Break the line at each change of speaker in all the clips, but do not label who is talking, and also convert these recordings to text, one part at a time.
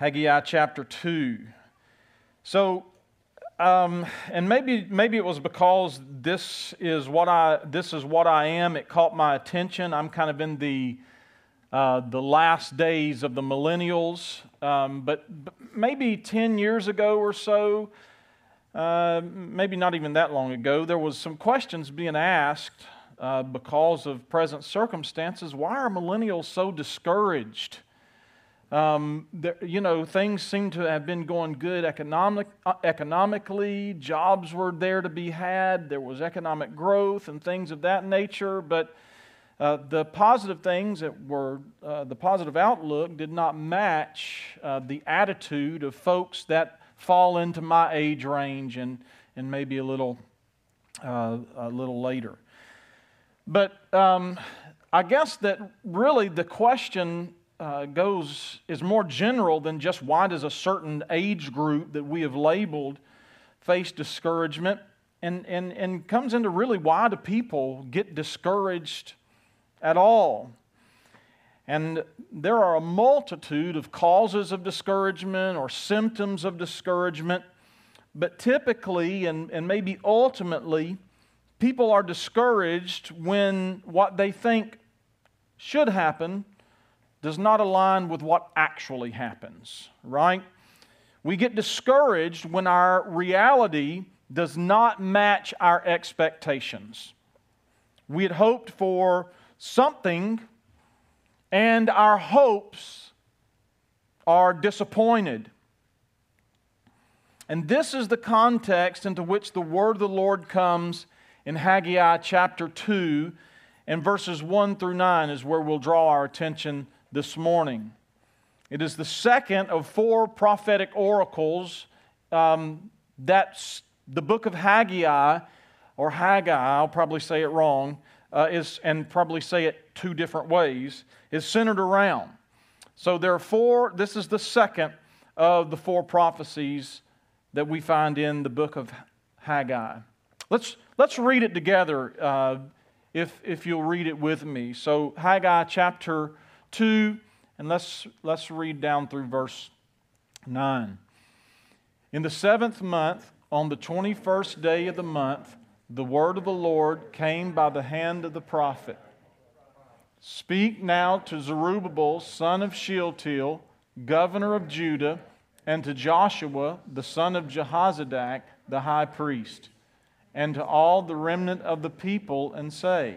Haggai chapter 2. So, um, and maybe, maybe it was because this is, what I, this is what I am, it caught my attention. I'm kind of in the, uh, the last days of the millennials. Um, but, but, maybe 10 years ago or so, uh, maybe not even that long ago, there was some questions being asked uh, because of present circumstances. Why are millennials so discouraged? Um, there, you know, things seemed to have been going good economic, uh, economically. Jobs were there to be had. There was economic growth and things of that nature. But uh, the positive things that were, uh, the positive outlook did not match uh, the attitude of folks that fall into my age range and, and maybe a little, uh, a little later. But um, I guess that really the question uh, goes is more general than just why does a certain age group that we have labeled face discouragement and, and, and comes into really why do people get discouraged at all? And there are a multitude of causes of discouragement or symptoms of discouragement but typically and, and maybe ultimately people are discouraged when what they think should happen does not align with what actually happens, right? We get discouraged when our reality does not match our expectations. We had hoped for something, and our hopes are disappointed. And this is the context into which the word of the Lord comes in Haggai chapter 2, and verses 1 through 9 is where we'll draw our attention this morning. It is the second of four prophetic oracles um, that the book of Haggai, or Haggai, I'll probably say it wrong, uh, is, and probably say it two different ways, is centered around. So there are four, this is the second of the four prophecies that we find in the book of Haggai. Let's, let's read it together uh, if, if you'll read it with me. So, Haggai chapter 2, and let's, let's read down through verse 9. In the seventh month, on the 21st day of the month, the word of the Lord came by the hand of the prophet. Speak now to Zerubbabel, son of Shealtiel, governor of Judah, and to Joshua, the son of Jehozadak, the high priest, and to all the remnant of the people, and say,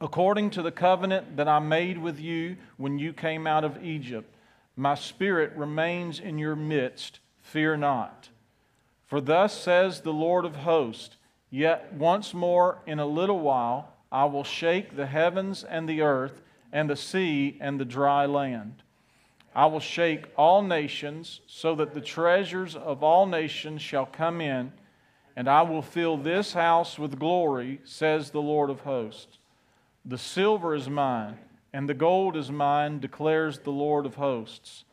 according to the covenant that I made with you when you came out of Egypt. My spirit remains in your midst. Fear not. For thus says the Lord of hosts Yet once more in a little while I will shake the heavens and the earth and the sea and the dry land. I will shake all nations so that the treasures of all nations shall come in, and I will fill this house with glory, says the Lord of hosts. The silver is mine, and the gold is mine, declares the Lord of hosts.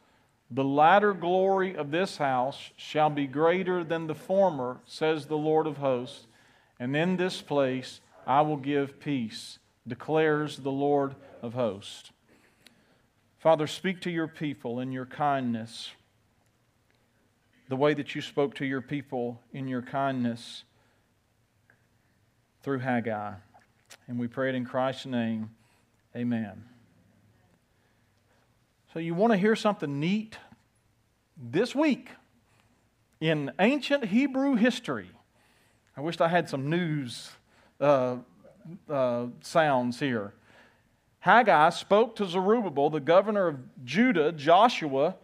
The latter glory of this house shall be greater than the former, says the Lord of hosts. And in this place I will give peace, declares the Lord of hosts. Father, speak to your people in your kindness, the way that you spoke to your people in your kindness through Haggai. And we pray it in Christ's name. Amen. So, you want to hear something neat? This week, in ancient Hebrew history, I wished I had some news uh, uh, sounds here. Haggai spoke to Zerubbabel, the governor of Judah, Joshua,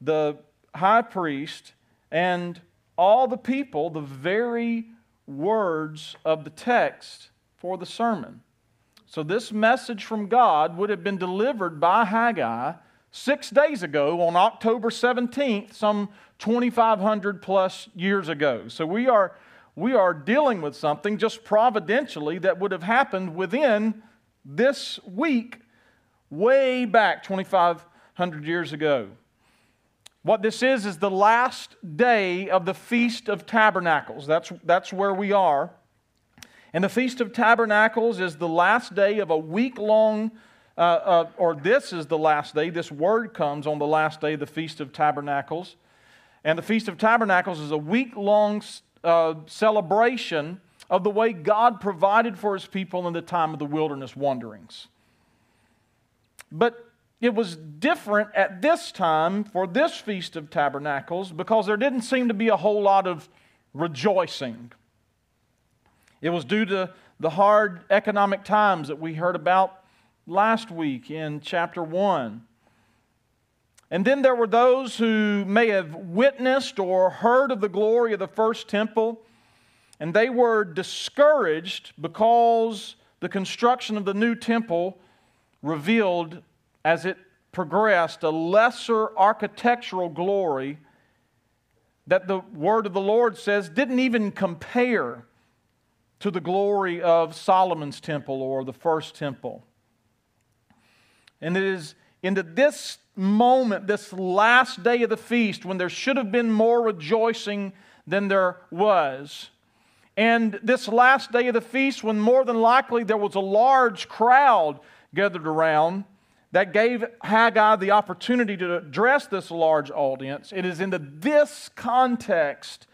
the high priest, and all the people, the very words of the text for the sermon. So, this message from God would have been delivered by Haggai six days ago on October 17th, some 2,500 plus years ago. So we are, we are dealing with something just providentially that would have happened within this week, way back 2,500 years ago. What this is, is the last day of the Feast of Tabernacles. That's, that's where we are. And the Feast of Tabernacles is the last day of a week long, uh, uh, or this is the last day. This word comes on the last day, of the Feast of Tabernacles. And the Feast of Tabernacles is a week long uh, celebration of the way God provided for his people in the time of the wilderness wanderings. But it was different at this time for this Feast of Tabernacles because there didn't seem to be a whole lot of rejoicing. It was due to the hard economic times that we heard about last week in chapter 1. And then there were those who may have witnessed or heard of the glory of the first temple, and they were discouraged because the construction of the new temple revealed as it progressed, a lesser architectural glory that the word of the Lord says didn't even compare to the glory of Solomon's temple or the first temple. And it is into this moment, this last day of the feast, when there should have been more rejoicing than there was. And this last day of the feast, when more than likely there was a large crowd gathered around, that gave Haggai the opportunity to address this large audience. It is into this context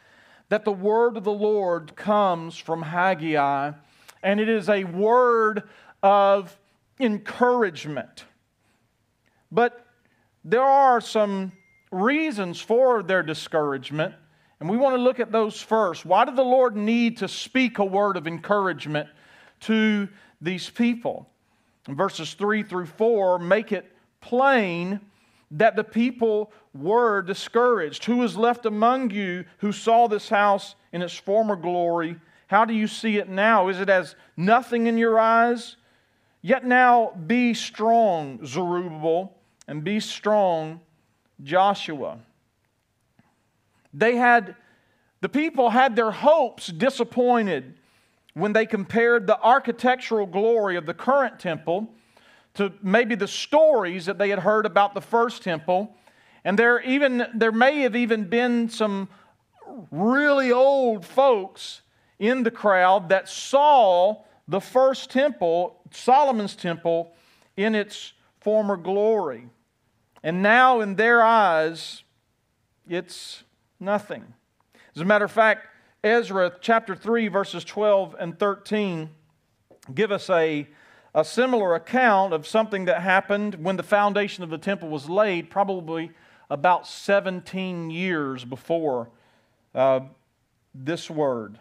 that the word of the Lord comes from Haggai, and it is a word of encouragement. But there are some reasons for their discouragement, and we want to look at those first. Why did the Lord need to speak a word of encouragement to these people? verses 3 through 4 make it plain that the people were discouraged. Who is left among you who saw this house in its former glory? How do you see it now? Is it as nothing in your eyes? Yet now be strong, Zerubbabel, and be strong, Joshua. They had, the people had their hopes disappointed when they compared the architectural glory of the current temple to maybe the stories that they had heard about the first temple. And there, even, there may have even been some really old folks in the crowd that saw the first temple, Solomon's temple, in its former glory. And now, in their eyes, it's nothing. As a matter of fact, Ezra chapter 3, verses 12 and 13 give us a, a similar account of something that happened when the foundation of the temple was laid, probably about 17 years before uh, this word.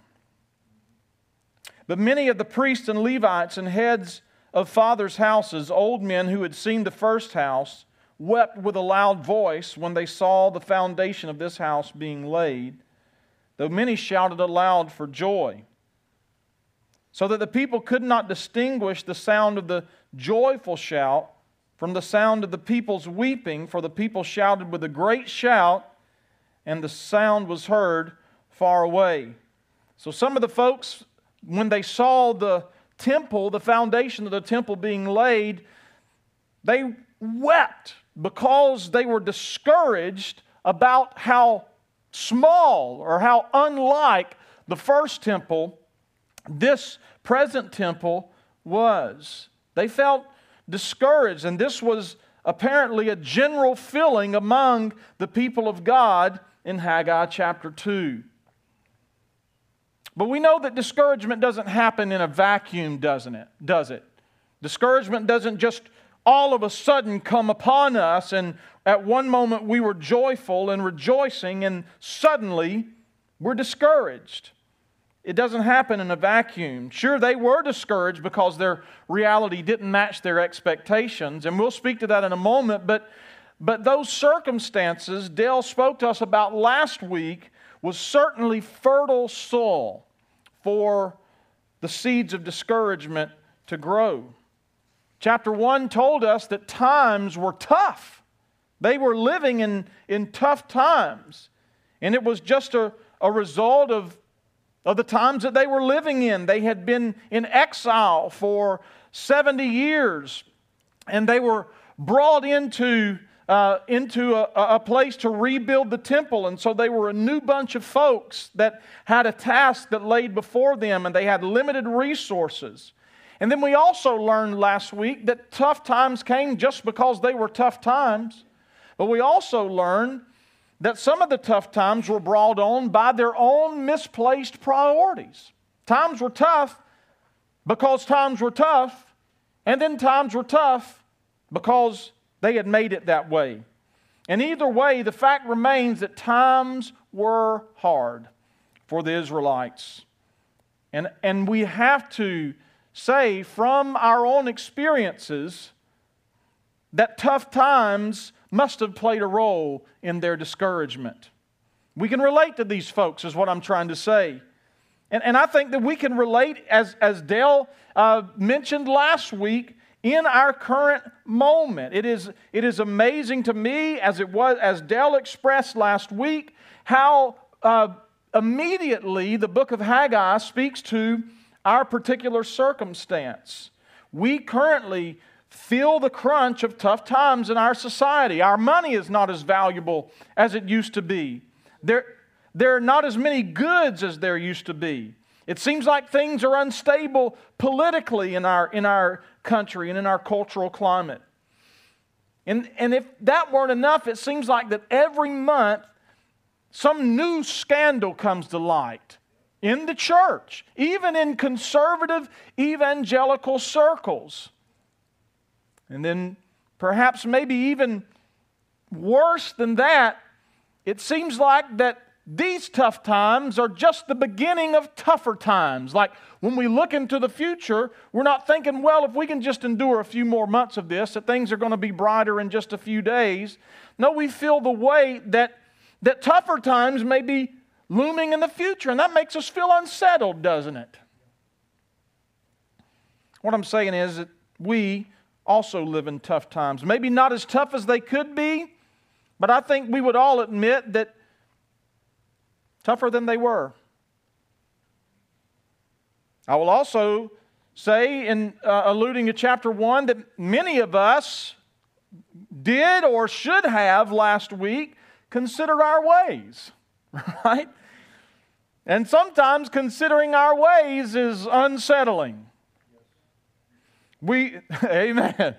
But many of the priests and Levites and heads of fathers' houses, old men who had seen the first house, wept with a loud voice when they saw the foundation of this house being laid though many shouted aloud for joy. So that the people could not distinguish the sound of the joyful shout from the sound of the people's weeping, for the people shouted with a great shout, and the sound was heard far away. So some of the folks, when they saw the temple, the foundation of the temple being laid, they wept because they were discouraged about how small or how unlike the first temple this present temple was. They felt discouraged, and this was apparently a general feeling among the people of God in Haggai chapter 2. But we know that discouragement doesn't happen in a vacuum, doesn't it? Does it? Discouragement doesn't just all of a sudden come upon us, and at one moment we were joyful and rejoicing, and suddenly we're discouraged. It doesn't happen in a vacuum. Sure, they were discouraged because their reality didn't match their expectations, and we'll speak to that in a moment, but, but those circumstances Dale spoke to us about last week was certainly fertile soil for the seeds of discouragement to grow. Chapter 1 told us that times were tough They were living in, in tough times. And it was just a, a result of, of the times that they were living in. They had been in exile for 70 years, and they were brought into, uh, into a, a place to rebuild the temple. And so they were a new bunch of folks that had a task that laid before them, and they had limited resources. And then we also learned last week that tough times came just because they were tough times. But we also learned that some of the tough times were brought on by their own misplaced priorities. Times were tough because times were tough, and then times were tough because they had made it that way. And either way, the fact remains that times were hard for the Israelites. And, and we have to say from our own experiences that tough times must have played a role in their discouragement. We can relate to these folks, is what I'm trying to say. And, and I think that we can relate, as, as Dale uh, mentioned last week, in our current moment. It is, it is amazing to me, as it was, as Dale expressed last week, how uh, immediately the book of Haggai speaks to our particular circumstance. We currently feel the crunch of tough times in our society. Our money is not as valuable as it used to be. There, there are not as many goods as there used to be. It seems like things are unstable politically in our, in our country and in our cultural climate. And, and if that weren't enough, it seems like that every month some new scandal comes to light in the church, even in conservative evangelical circles. And then perhaps maybe even worse than that, it seems like that these tough times are just the beginning of tougher times. Like when we look into the future, we're not thinking, well, if we can just endure a few more months of this, that things are going to be brighter in just a few days. No, we feel the weight that, that tougher times may be looming in the future, and that makes us feel unsettled, doesn't it? What I'm saying is that we also live in tough times. Maybe not as tough as they could be, but I think we would all admit that tougher than they were. I will also say, in uh, alluding to chapter 1, that many of us did or should have last week considered our ways. right? And sometimes considering our ways is unsettling. We, amen.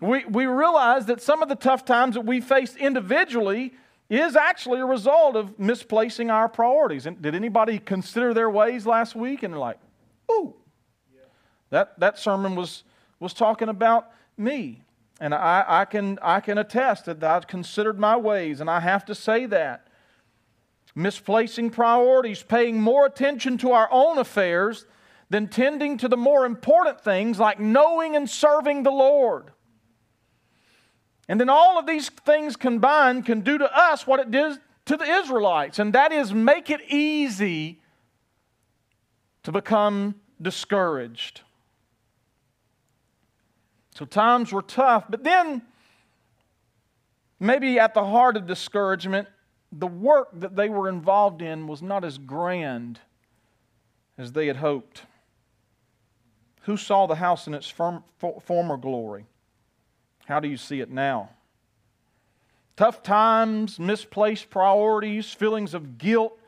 We, we realize that some of the tough times that we face individually is actually a result of misplacing our priorities. And did anybody consider their ways last week and like, ooh, that, that sermon was, was talking about me. And I, I, can, I can attest that I've considered my ways, and I have to say that misplacing priorities, paying more attention to our own affairs than tending to the more important things like knowing and serving the Lord. And then all of these things combined can do to us what it did to the Israelites, and that is make it easy to become discouraged. So times were tough, but then maybe at the heart of discouragement the work that they were involved in was not as grand as they had hoped. Who saw the house in its former glory? How do you see it now? Tough times, misplaced priorities, feelings of guilt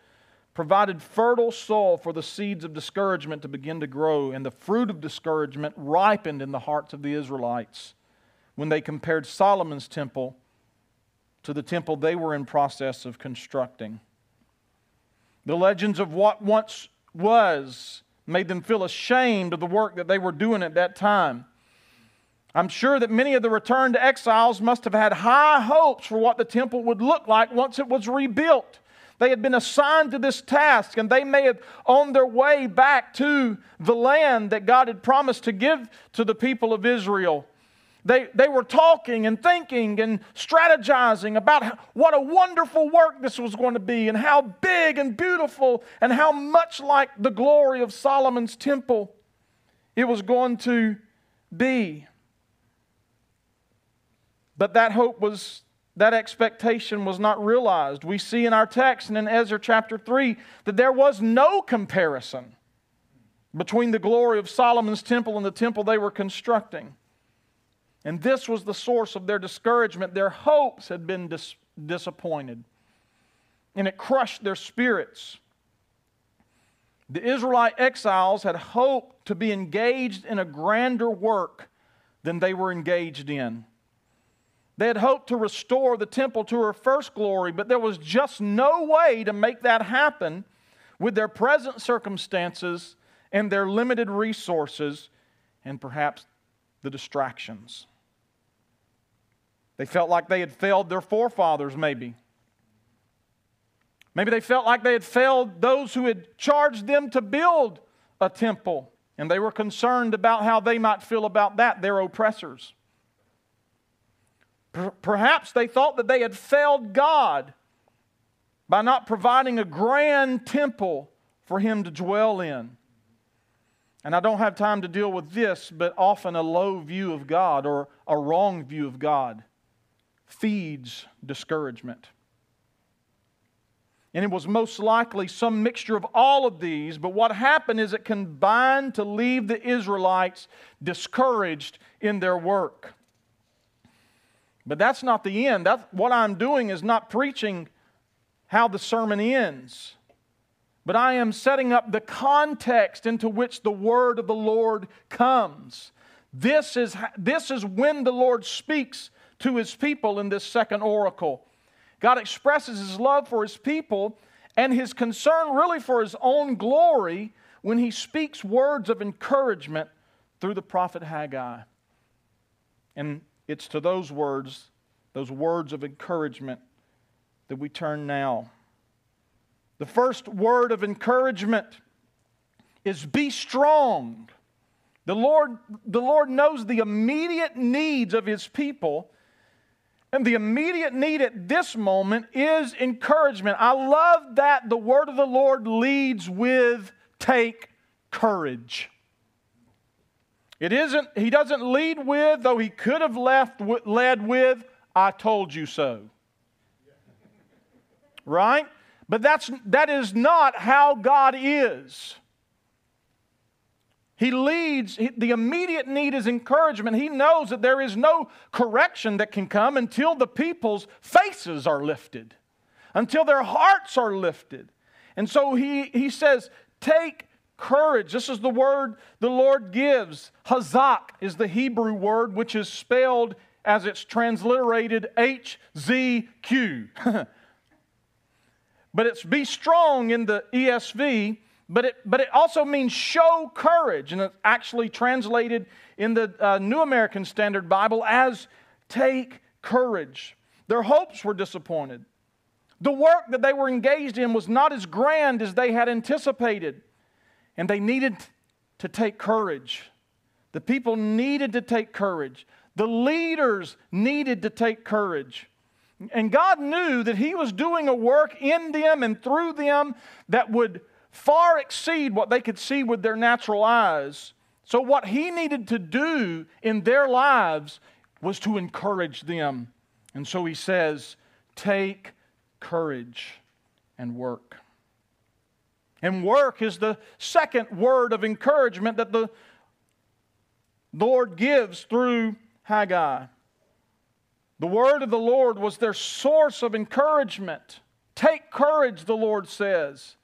provided fertile soil for the seeds of discouragement to begin to grow, and the fruit of discouragement ripened in the hearts of the Israelites when they compared Solomon's temple to the temple they were in process of constructing. The legends of what once was made them feel ashamed of the work that they were doing at that time. I'm sure that many of the returned exiles must have had high hopes for what the temple would look like once it was rebuilt. They had been assigned to this task, and they may have, on their way back to the land that God had promised to give to the people of Israel, they, they were talking and thinking and strategizing about what a wonderful work this was going to be and how big and beautiful and how much like the glory of Solomon's temple it was going to be. But that hope was that expectation was not realized. We see in our text and in Ezra chapter 3 that there was no comparison between the glory of Solomon's temple and the temple they were constructing. And this was the source of their discouragement. Their hopes had been dis- disappointed, and it crushed their spirits. The Israelite exiles had hoped to be engaged in a grander work than they were engaged in. They had hoped to restore the temple to her first glory, but there was just no way to make that happen with their present circumstances and their limited resources and perhaps the distractions. They felt like they had failed their forefathers, maybe. Maybe they felt like they had failed those who had charged them to build a temple, and they were concerned about how they might feel about that, their oppressors. Perhaps they thought that they had failed God by not providing a grand temple for Him to dwell in. And I don't have time to deal with this, but often a low view of God or a wrong view of God feeds discouragement. And it was most likely some mixture of all of these, but what happened is it combined to leave the Israelites discouraged in their work. But that's not the end. That's, what I'm doing is not preaching how the sermon ends, but I am setting up the context into which the word of the Lord comes. This is, this is when the Lord speaks to his people in this second oracle. God expresses his love for his people and his concern really for his own glory when he speaks words of encouragement through the prophet Haggai. And it's to those words, those words of encouragement, that we turn now. The first word of encouragement is be strong. The Lord, the Lord knows the immediate needs of His people, and the immediate need at this moment is encouragement. I love that the word of the Lord leads with take courage. It isn't, he doesn't lead with, though he could have left, led with, I told you so. Right? But that's, that is not how God is. He leads, the immediate need is encouragement. He knows that there is no correction that can come until the people's faces are lifted, until their hearts are lifted. And so he, he says, Take courage. This is the word the Lord gives. Hazak is the Hebrew word, which is spelled as it's transliterated H Z Q. but it's be strong in the ESV, but it, but it also means show courage, and it's actually translated in the uh, New American Standard Bible as take courage. Their hopes were disappointed. The work that they were engaged in was not as grand as they had anticipated, and they needed to take courage. The people needed to take courage. The leaders needed to take courage. And God knew that He was doing a work in them and through them that would far exceed what they could see with their natural eyes. So, what He needed to do in their lives was to encourage them. And so He says, Take courage and work. And work is the second word of encouragement that the Lord gives through Haggai. The word of the Lord was their source of encouragement. Take courage, the Lord says.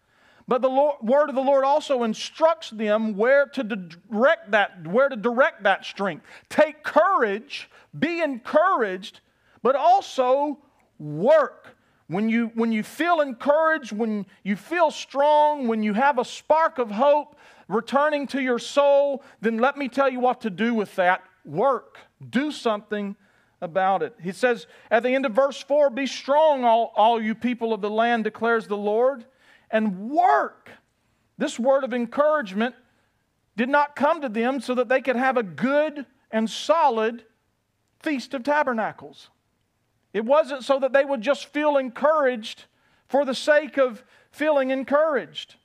But the Lord, word of the Lord also instructs them where to direct that, where to direct that strength. Take courage, be encouraged, but also work. When you, when you feel encouraged, when you feel strong, when you have a spark of hope returning to your soul, then let me tell you what to do with that. Work. Do something about it. He says at the end of verse 4 Be strong, all, all you people of the land, declares the Lord, and work. This word of encouragement did not come to them so that they could have a good and solid Feast of Tabernacles. It wasn't so that they would just feel encouraged for the sake of feeling encouraged.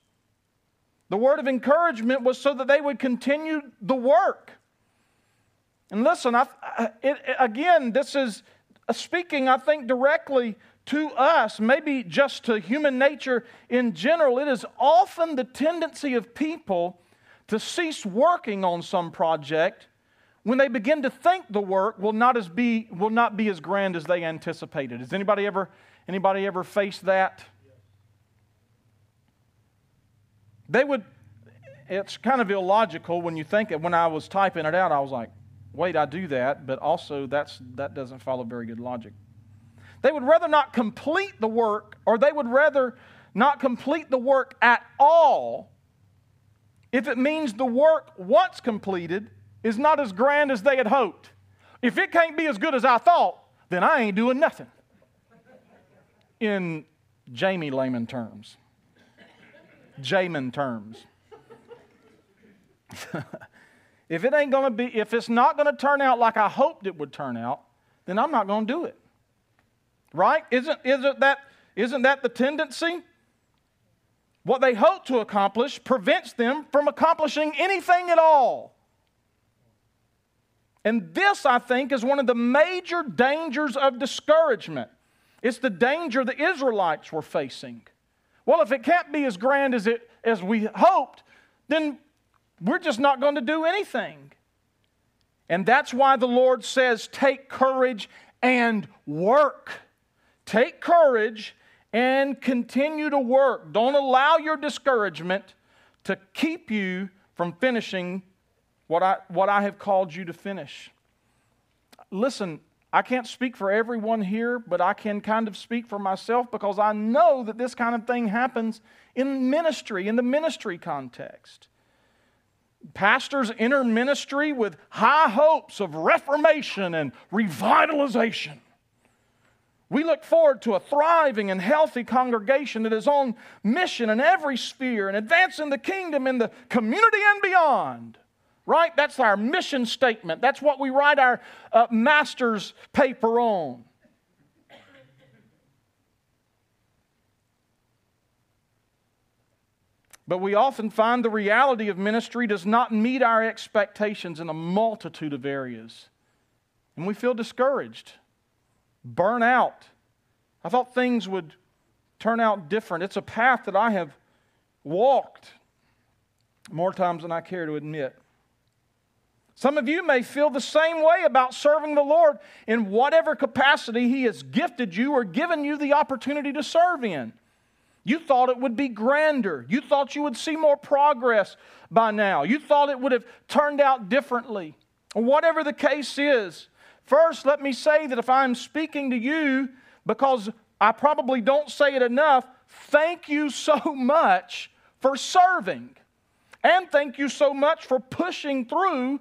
The word of encouragement was so that they would continue the work. And listen, I, it, again, this is speaking, I think, directly to us, maybe just to human nature in general. It is often the tendency of people to cease working on some project when they begin to think the work will not, as be, will not be as grand as they anticipated. Has anybody ever, anybody ever faced that? They would, it's kind of illogical when you think it. When I was typing it out, I was like, wait, I do that, but also that's, that doesn't follow very good logic. They would rather not complete the work, or they would rather not complete the work at all if it means the work, once completed, is not as grand as they had hoped. If it can't be as good as I thought, then I ain't doing nothing. In Jamie layman terms, Jamin terms. if it ain't going to be, if it's not going to turn out like I hoped it would turn out, then I'm not going to do it. Right? Isn't, isn't, that, isn't that the tendency? What they hope to accomplish prevents them from accomplishing anything at all. And this, I think, is one of the major dangers of discouragement. It's the danger the Israelites were facing. Well, if it can't be as grand as, it, as we hoped, then we're just not going to do anything. And that's why the Lord says, take courage and work. Take courage and continue to work. Don't allow your discouragement to keep you from finishing what I, what I have called you to finish. Listen, I can't speak for everyone here, but I can kind of speak for myself because I know that this kind of thing happens in ministry, in the ministry context. Pastors enter ministry with high hopes of reformation and revitalization. We look forward to a thriving and healthy congregation that is on mission in every sphere and advancing the kingdom in the community and beyond. Right? That's our mission statement. That's what we write our uh, master's paper on. But we often find the reality of ministry does not meet our expectations in a multitude of areas. And we feel discouraged burn out. I thought things would turn out different. It's a path that I have walked more times than I care to admit. Some of you may feel the same way about serving the Lord in whatever capacity He has gifted you or given you the opportunity to serve in. You thought it would be grander. You thought you would see more progress by now. You thought it would have turned out differently. Whatever the case is, First, let me say that if I'm speaking to you, because I probably don't say it enough, thank you so much for serving. And thank you so much for pushing through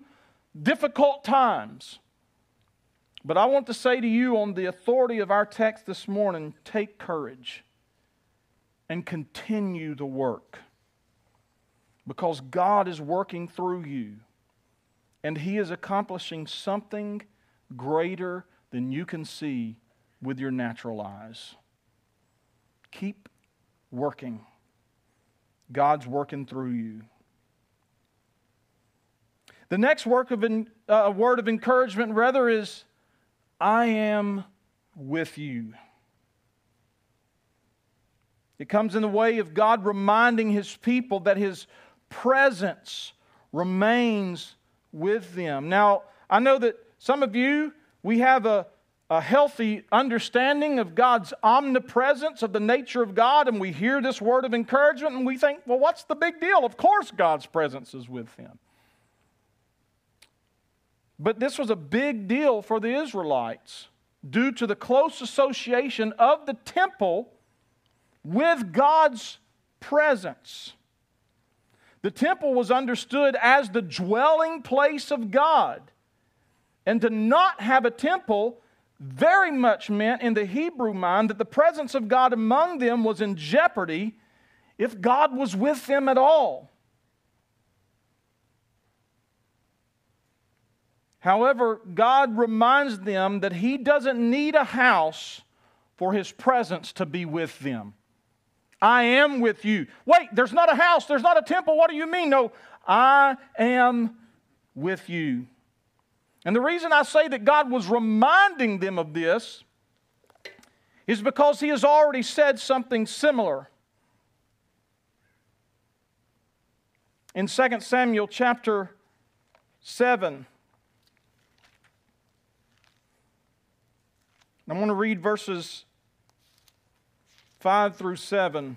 difficult times. But I want to say to you, on the authority of our text this morning, take courage and continue the work. Because God is working through you, and He is accomplishing something greater than you can see with your natural eyes. Keep working. God's working through you. The next work of in, uh, word of encouragement, rather, is I am with you. It comes in the way of God reminding His people that His presence remains with them. Now, I know that some of you, we have a, a healthy understanding of God's omnipresence, of the nature of God, and we hear this word of encouragement and we think, well, what's the big deal? Of course, God's presence is with them. But this was a big deal for the Israelites due to the close association of the temple with God's presence. The temple was understood as the dwelling place of God. And to not have a temple very much meant in the Hebrew mind that the presence of God among them was in jeopardy if God was with them at all. However, God reminds them that He doesn't need a house for His presence to be with them. I am with you. Wait, there's not a house, there's not a temple. What do you mean? No, I am with you. And the reason I say that God was reminding them of this is because He has already said something similar. In 2 Samuel chapter 7, I'm going to read verses 5 through 7.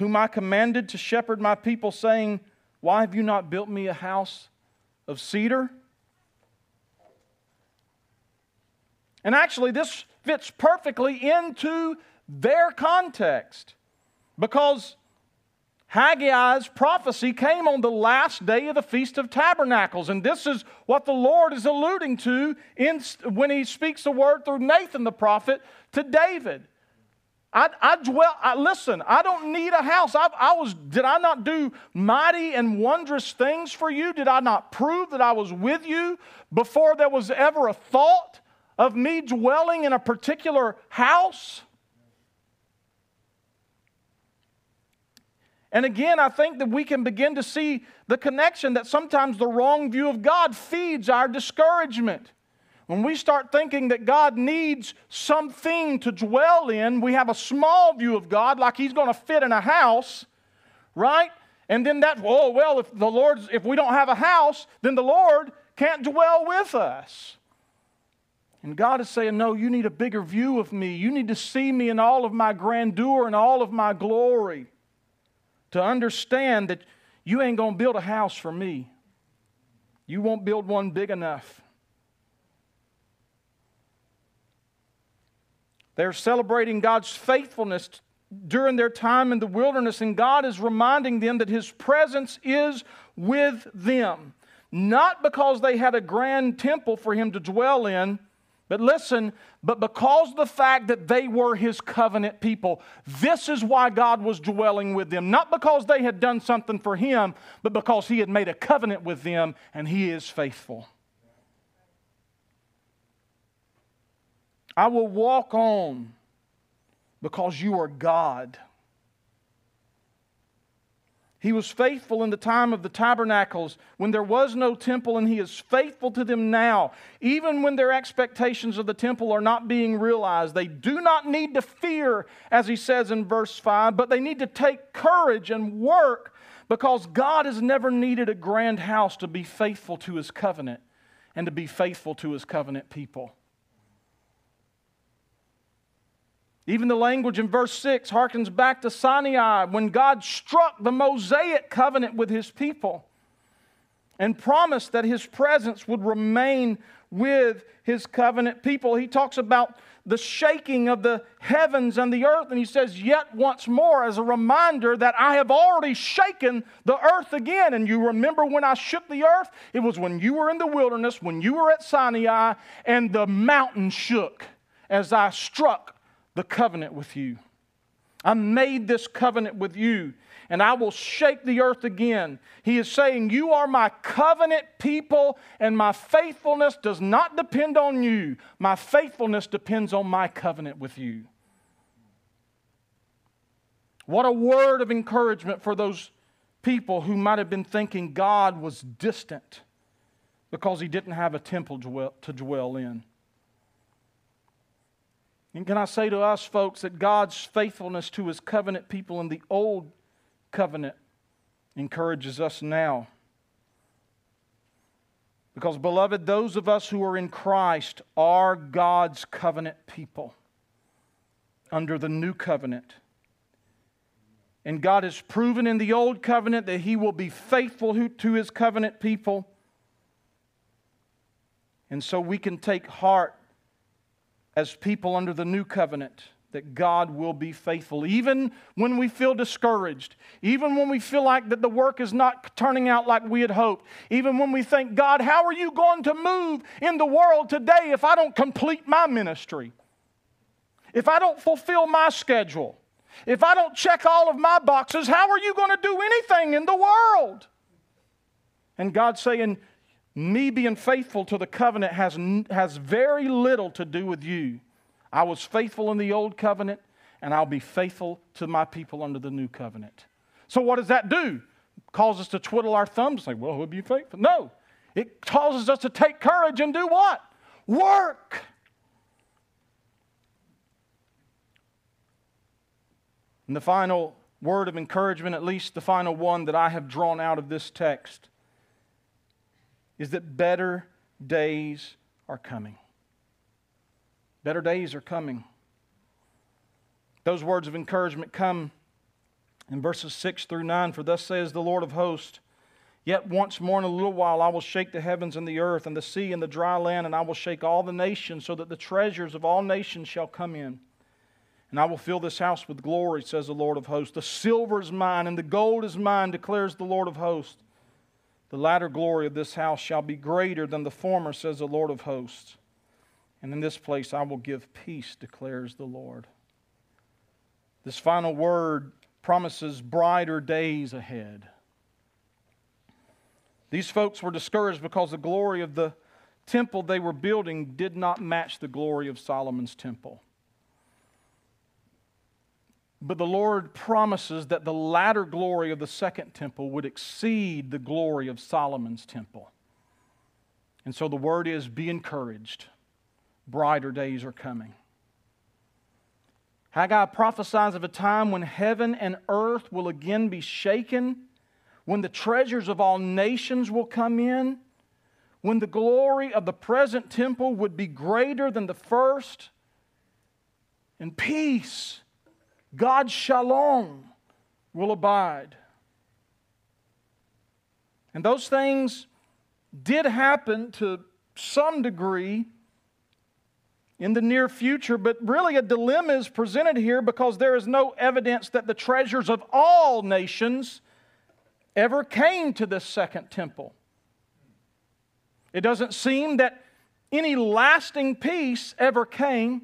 whom I commanded to shepherd my people, saying, Why have you not built me a house of cedar? And actually, this fits perfectly into their context because Haggai's prophecy came on the last day of the Feast of Tabernacles. And this is what the Lord is alluding to in, when he speaks the word through Nathan the prophet to David. I, I dwell, I, listen, I don't need a house. I, I was, did I not do mighty and wondrous things for you? Did I not prove that I was with you before there was ever a thought of me dwelling in a particular house? And again, I think that we can begin to see the connection that sometimes the wrong view of God feeds our discouragement. When we start thinking that God needs something to dwell in, we have a small view of God like He's going to fit in a house, right? And then that, oh, well, if the Lord's, if we don't have a house, then the Lord can't dwell with us. And God is saying, No, you need a bigger view of me. You need to see me in all of my grandeur and all of my glory to understand that you ain't going to build a house for me. You won't build one big enough. They're celebrating God's faithfulness during their time in the wilderness, and God is reminding them that His presence is with them. Not because they had a grand temple for Him to dwell in but listen, but because the fact that they were his covenant people, this is why God was dwelling with them. Not because they had done something for him, but because he had made a covenant with them and he is faithful. I will walk on because you are God. He was faithful in the time of the tabernacles when there was no temple, and He is faithful to them now. Even when their expectations of the temple are not being realized, they do not need to fear, as He says in verse 5, but they need to take courage and work because God has never needed a grand house to be faithful to His covenant and to be faithful to His covenant people. Even the language in verse 6 harkens back to Sinai when God struck the Mosaic covenant with his people and promised that his presence would remain with his covenant people. He talks about the shaking of the heavens and the earth, and he says, Yet once more, as a reminder that I have already shaken the earth again. And you remember when I shook the earth? It was when you were in the wilderness, when you were at Sinai, and the mountain shook as I struck the covenant with you. I made this covenant with you, and I will shake the earth again. He is saying, You are my covenant people, and my faithfulness does not depend on you. My faithfulness depends on my covenant with you. What a word of encouragement for those people who might have been thinking God was distant because he didn't have a temple to dwell in. And can I say to us, folks, that God's faithfulness to his covenant people in the old covenant encourages us now? Because, beloved, those of us who are in Christ are God's covenant people under the new covenant. And God has proven in the old covenant that He will be faithful to His covenant people. And so we can take heart as people under the new covenant that God will be faithful. Even when we feel discouraged, even when we feel like that the work is not turning out like we had hoped, even when we think, God, how are you going to move in the world today if I don't complete my ministry? If I don't fulfill my schedule? If I don't check all of my boxes, how are you going to do anything in the world? And God's saying, me being faithful to the covenant has, has very little to do with you. I was faithful in the old covenant, and I'll be faithful to my people under the new covenant. So, what does that do? Cause us to twiddle our thumbs and say, Well, who'll be faithful? No. It causes us to take courage and do what? Work. And the final word of encouragement, at least the final one that I have drawn out of this text, is that better days are coming. Better days are coming. Those words of encouragement come in verses 6 through 9. For thus says the Lord of hosts, Yet once more in a little while I will shake the heavens and the earth and the sea and the dry land, and I will shake all the nations, so that the treasures of all nations shall come in. And I will fill this house with glory, says the Lord of hosts. The silver is mine, and the gold is mine, declares the Lord of hosts. The latter glory of this house shall be greater than the former, says the Lord of hosts. And in this place I will give peace, declares the Lord. This final word promises brighter days ahead. These folks were discouraged because the glory of the temple they were building did not match the glory of Solomon's temple. But the Lord promises that the latter glory of the second temple would exceed the glory of Solomon's temple. And so the word is be encouraged brighter days are coming. Haggai prophesies of a time when heaven and earth will again be shaken, when the treasures of all nations will come in, when the glory of the present temple would be greater than the first, and peace, God's shalom, will abide. And those things did happen to some degree in the near future, but really a dilemma is presented here because there is no evidence that the treasures of all nations ever came to this second temple. It doesn't seem that any lasting peace ever came.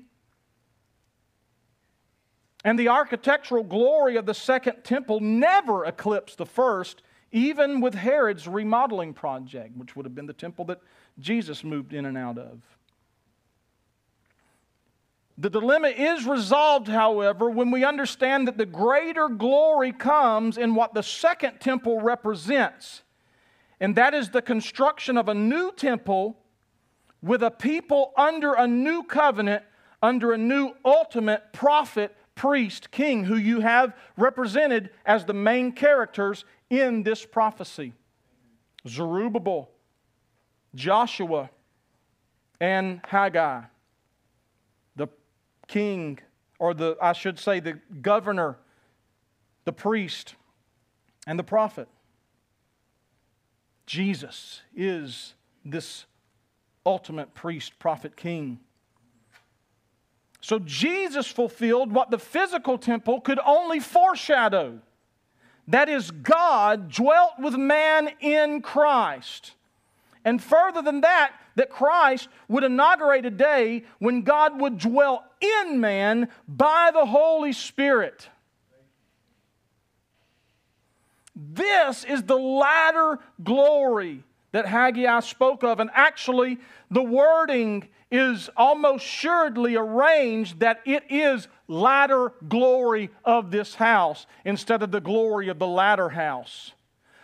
And the architectural glory of the second temple never eclipsed the first, even with Herod's remodeling project, which would have been the temple that Jesus moved in and out of. The dilemma is resolved, however, when we understand that the greater glory comes in what the second temple represents, and that is the construction of a new temple with a people under a new covenant, under a new ultimate prophet, priest, king, who you have represented as the main characters in this prophecy Zerubbabel, Joshua, and Haggai The king, or the, I should say, the governor, the priest, and the prophet. Jesus is this ultimate priest, prophet, king. So Jesus fulfilled what the physical temple could only foreshadow. That is, God dwelt with man in Christ. And further than that, that Christ would inaugurate a day when God would dwell in man by the Holy Spirit. This is the latter glory that Haggai spoke of. And actually, the wording is almost assuredly arranged that it is latter glory of this house instead of the glory of the latter house.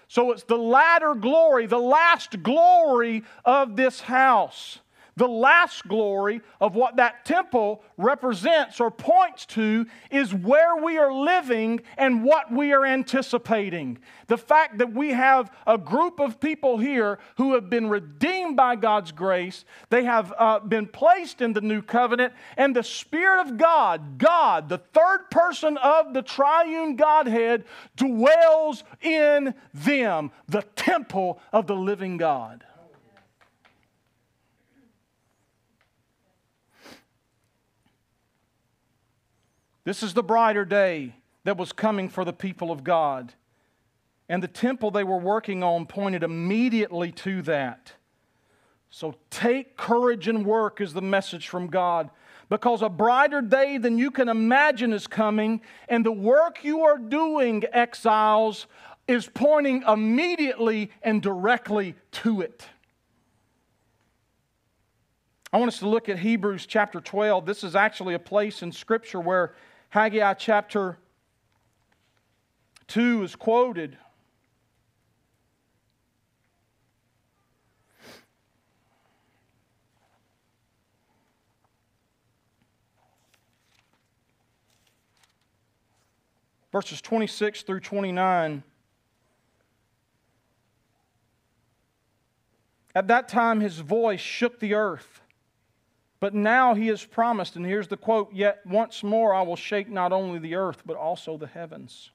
So it's the latter glory, the last glory of this house. The last glory of what that temple represents or points to is where we are living and what we are anticipating. The fact that we have a group of people here who have been redeemed by God's grace, they have uh, been placed in the new covenant, and the Spirit of God, God, the third person of the triune Godhead, dwells in them, the temple of the living God. This is the brighter day that was coming for the people of God. And the temple they were working on pointed immediately to that. So take courage and work, is the message from God. Because a brighter day than you can imagine is coming, and the work you are doing, exiles, is pointing immediately and directly to it. I want us to look at Hebrews chapter 12. This is actually a place in Scripture where Haggai chapter 2 is quoted. Verses 26 through 29. At that time, his voice shook the earth. But now he has promised, and here's the quote Yet once more I will shake not only the earth, but also the heavens.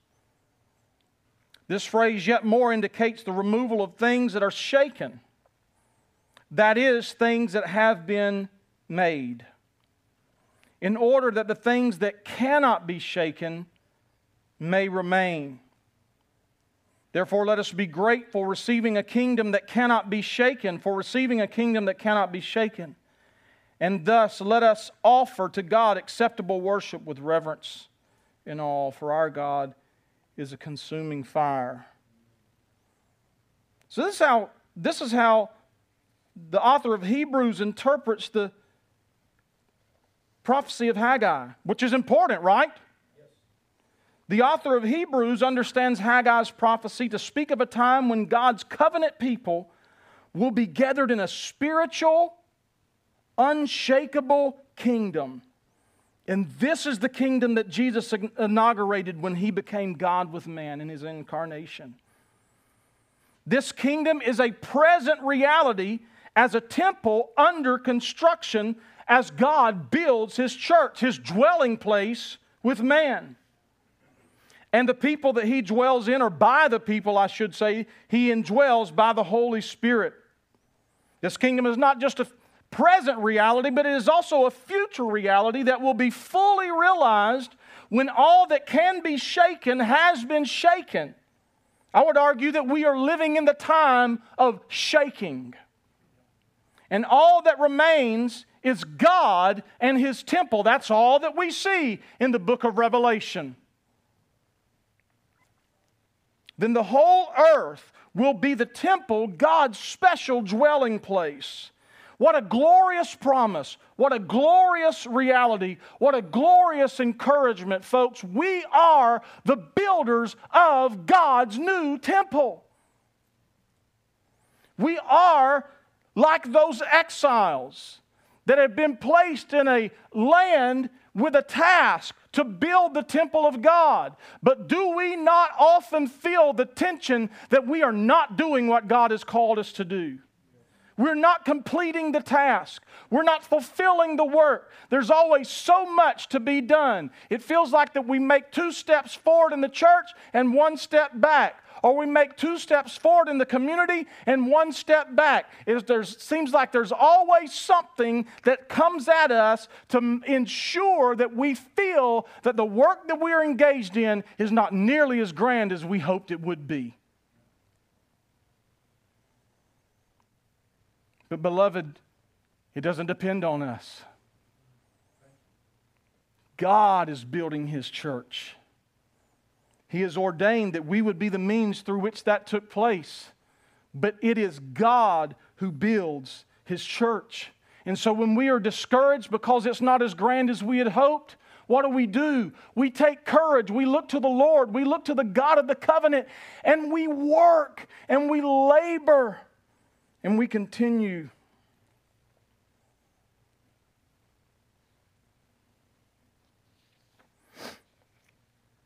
This phrase, yet more, indicates the removal of things that are shaken. That is, things that have been made. In order that the things that cannot be shaken may remain. Therefore, let us be grateful, receiving a kingdom that cannot be shaken, for receiving a kingdom that cannot be shaken. And thus let us offer to God acceptable worship with reverence in all, for our God is a consuming fire. So this is how this is how the author of Hebrews interprets the prophecy of Haggai, which is important, right? The author of Hebrews understands Haggai's prophecy to speak of a time when God's covenant people will be gathered in a spiritual unshakable kingdom. And this is the kingdom that Jesus inaugurated when he became God with man in his incarnation. This kingdom is a present reality as a temple under construction as God builds his church, his dwelling place with man. And the people that he dwells in, or by the people, I should say, he indwells by the Holy Spirit. This kingdom is not just a present reality, but it is also a future reality that will be fully realized when all that can be shaken has been shaken. I would argue that we are living in the time of shaking. And all that remains is God and His temple. That's all that we see in the book of Revelation. Then the whole earth will be the temple, God's special dwelling place. What a glorious promise. What a glorious reality. What a glorious encouragement, folks. We are the builders of God's new temple. We are like those exiles that have been placed in a land with a task to build the temple of God. But do we not often feel the tension that we are not doing what God has called us to do? We're not completing the task. We're not fulfilling the work. There's always so much to be done. It feels like that we make two steps forward in the church and one step back. Or we make two steps forward in the community and one step back. It seems like there's always something that comes at us to ensure that we feel that the work that we're engaged in is not nearly as grand as we hoped it would be. But, beloved, it doesn't depend on us. God is building his church. He has ordained that we would be the means through which that took place. But it is God who builds his church. And so when we are discouraged because it's not as grand as we had hoped, what do we do? We take courage. We look to the Lord. We look to the God of the covenant and we work and we labor and we continue.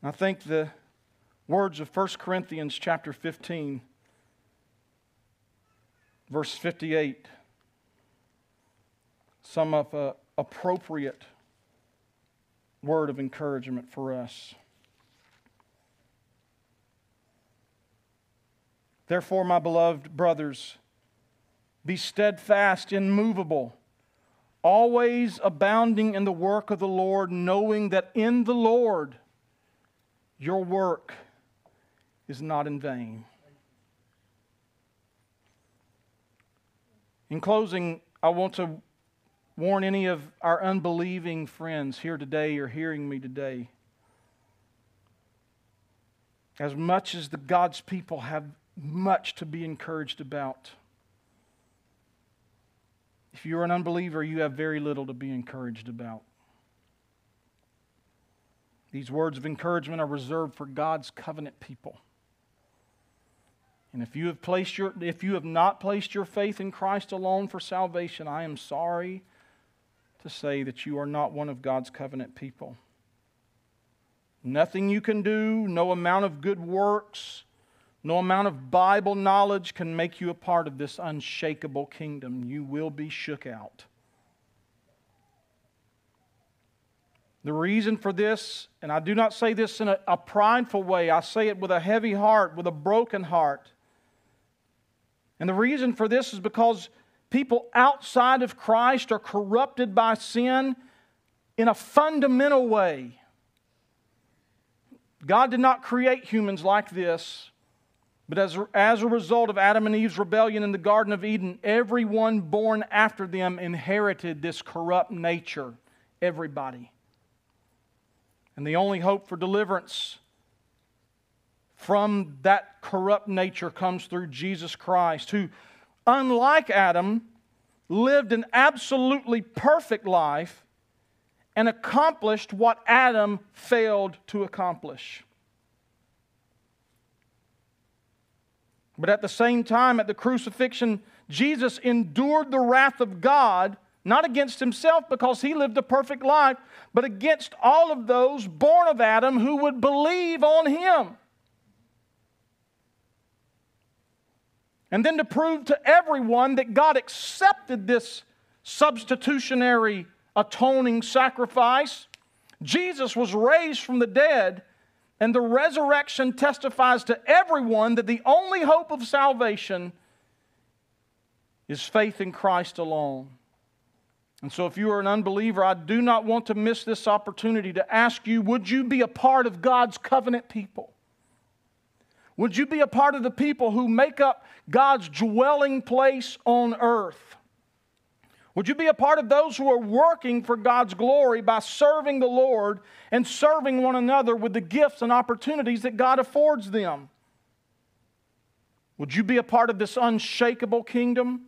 I think the words of 1 Corinthians chapter 15, verse 58, sum up an appropriate word of encouragement for us. Therefore, my beloved brothers, be steadfast, immovable, always abounding in the work of the Lord, knowing that in the Lord your work is not in vain. In closing, I want to warn any of our unbelieving friends here today or hearing me today. As much as the God's people have much to be encouraged about, if you're an unbeliever, you have very little to be encouraged about. These words of encouragement are reserved for God's covenant people. And if you have placed your if you have not placed your faith in Christ alone for salvation, I am sorry to say that you are not one of God's covenant people. Nothing you can do, no amount of good works, no amount of Bible knowledge can make you a part of this unshakable kingdom. You will be shook out. The reason for this, and I do not say this in a, a, prideful way, I say it with a heavy heart, with a broken heart. And the reason for this is because people outside of Christ are corrupted by sin in a fundamental way. God did not create humans like this, but as, as a result of Adam and Eve's rebellion in the Garden of Eden, everyone born after them inherited this corrupt nature. Everybody. And the only hope for deliverance from that corrupt nature comes through Jesus Christ, who, unlike Adam, lived an absolutely perfect life and accomplished what Adam failed to accomplish. But at the same time, at the crucifixion, Jesus endured the wrath of God, not against himself because he lived a perfect life, but against all of those born of Adam who would believe on him. And then to prove to everyone that God accepted this substitutionary atoning sacrifice, Jesus was raised from the dead, and the resurrection testifies to everyone that the only hope of salvation is faith in Christ alone. And so, if you are an unbeliever, I do not want to miss this opportunity to ask you would you be a part of God's covenant people? Would you be a part of the people who make up God's dwelling place on earth? Would you be a part of those who are working for God's glory by serving the Lord and serving one another with the gifts and opportunities that God affords them? Would you be a part of this unshakable kingdom?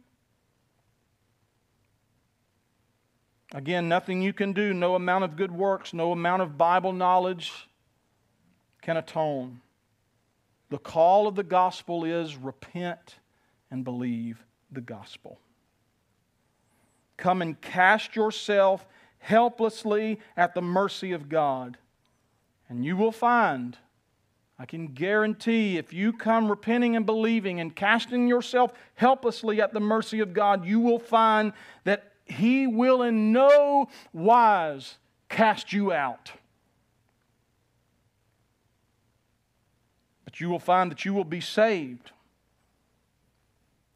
Again, nothing you can do, no amount of good works, no amount of Bible knowledge can atone. The call of the gospel is repent and believe the gospel. Come and cast yourself helplessly at the mercy of God, and you will find. I can guarantee if you come repenting and believing and casting yourself helplessly at the mercy of God, you will find that He will in no wise cast you out. But you will find that you will be saved.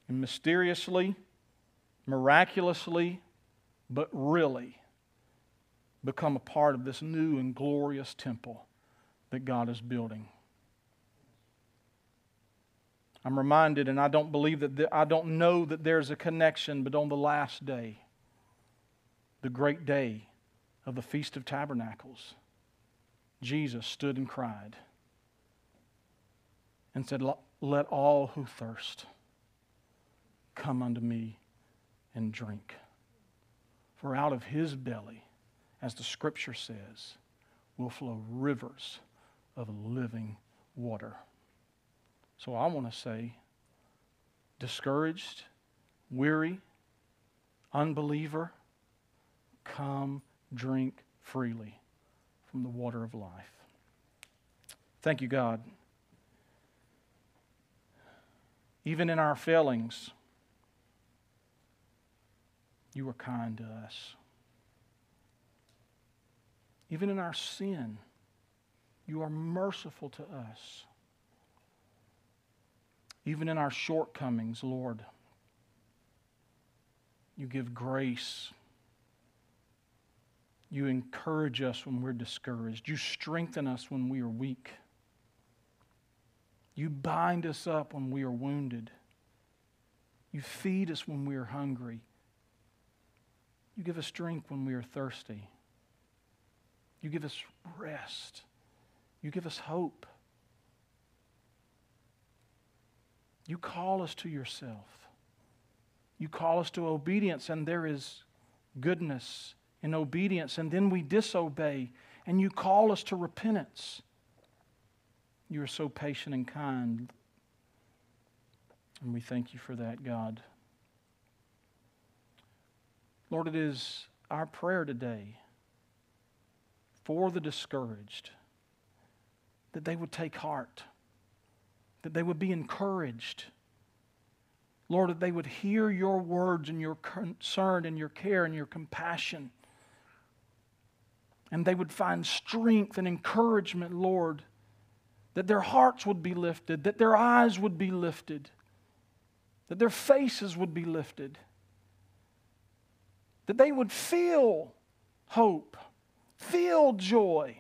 And mysteriously, miraculously, but really become a part of this new and glorious temple that God is building. I'm reminded, and I don't believe that, the, I don't know that there's a connection, but on the last day, the great day of the Feast of Tabernacles, Jesus stood and cried and said, Let all who thirst come unto me and drink. For out of his belly, as the scripture says, will flow rivers of living water. So I want to say, discouraged, weary, unbeliever, come drink freely from the water of life. Thank you, God. Even in our failings, you are kind to us. Even in our sin, you are merciful to us. Even in our shortcomings, Lord, you give grace You encourage us when we're discouraged. You strengthen us when we are weak. You bind us up when we are wounded. You feed us when we are hungry. You give us drink when we are thirsty. You give us rest. You give us hope. You call us to yourself. You call us to obedience, and there is goodness in obedience, and then we disobey, and you call us to repentance. You are so patient and kind, and we thank you for that, God. Lord, it is our prayer today for the discouraged that they would take heart, that they would be encouraged. Lord, that they would hear your words and your concern and your care and your compassion. And they would find strength and encouragement, Lord, that their hearts would be lifted, that their eyes would be lifted, that their faces would be lifted, that they would feel hope, feel joy.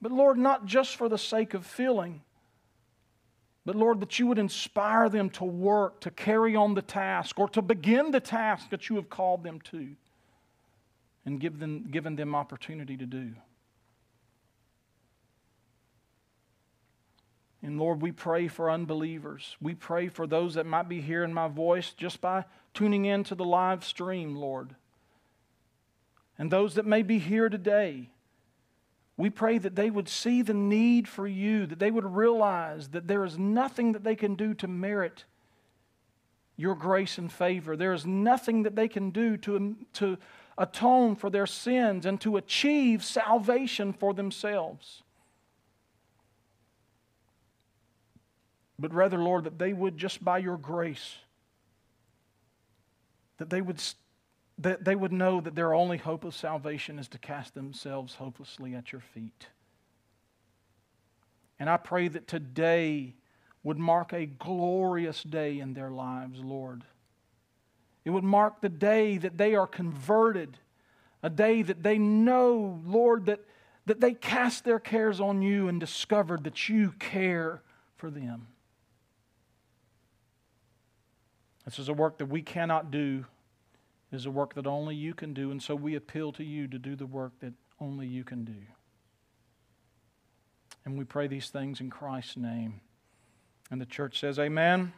But Lord, not just for the sake of feeling, but Lord, that you would inspire them to work, to carry on the task, or to begin the task that you have called them to and give them, given them opportunity to do. And Lord, we pray for unbelievers. We pray for those that might be hearing my voice just by tuning in to the live stream, Lord. And those that may be here today we pray that they would see the need for you, that they would realize that there is nothing that they can do to merit your grace and favor. There is nothing that they can do to, to atone for their sins and to achieve salvation for themselves. But rather, Lord, that they would, just by your grace, that they would that they would know that their only hope of salvation is to cast themselves hopelessly at your feet. And I pray that today would mark a glorious day in their lives, Lord. It would mark the day that they are converted, a day that they know, Lord, that, that they cast their cares on you and discovered that you care for them. This is a work that we cannot do is a work that only you can do, and so we appeal to you to do the work that only you can do. And we pray these things in Christ's name. And the church says, Amen.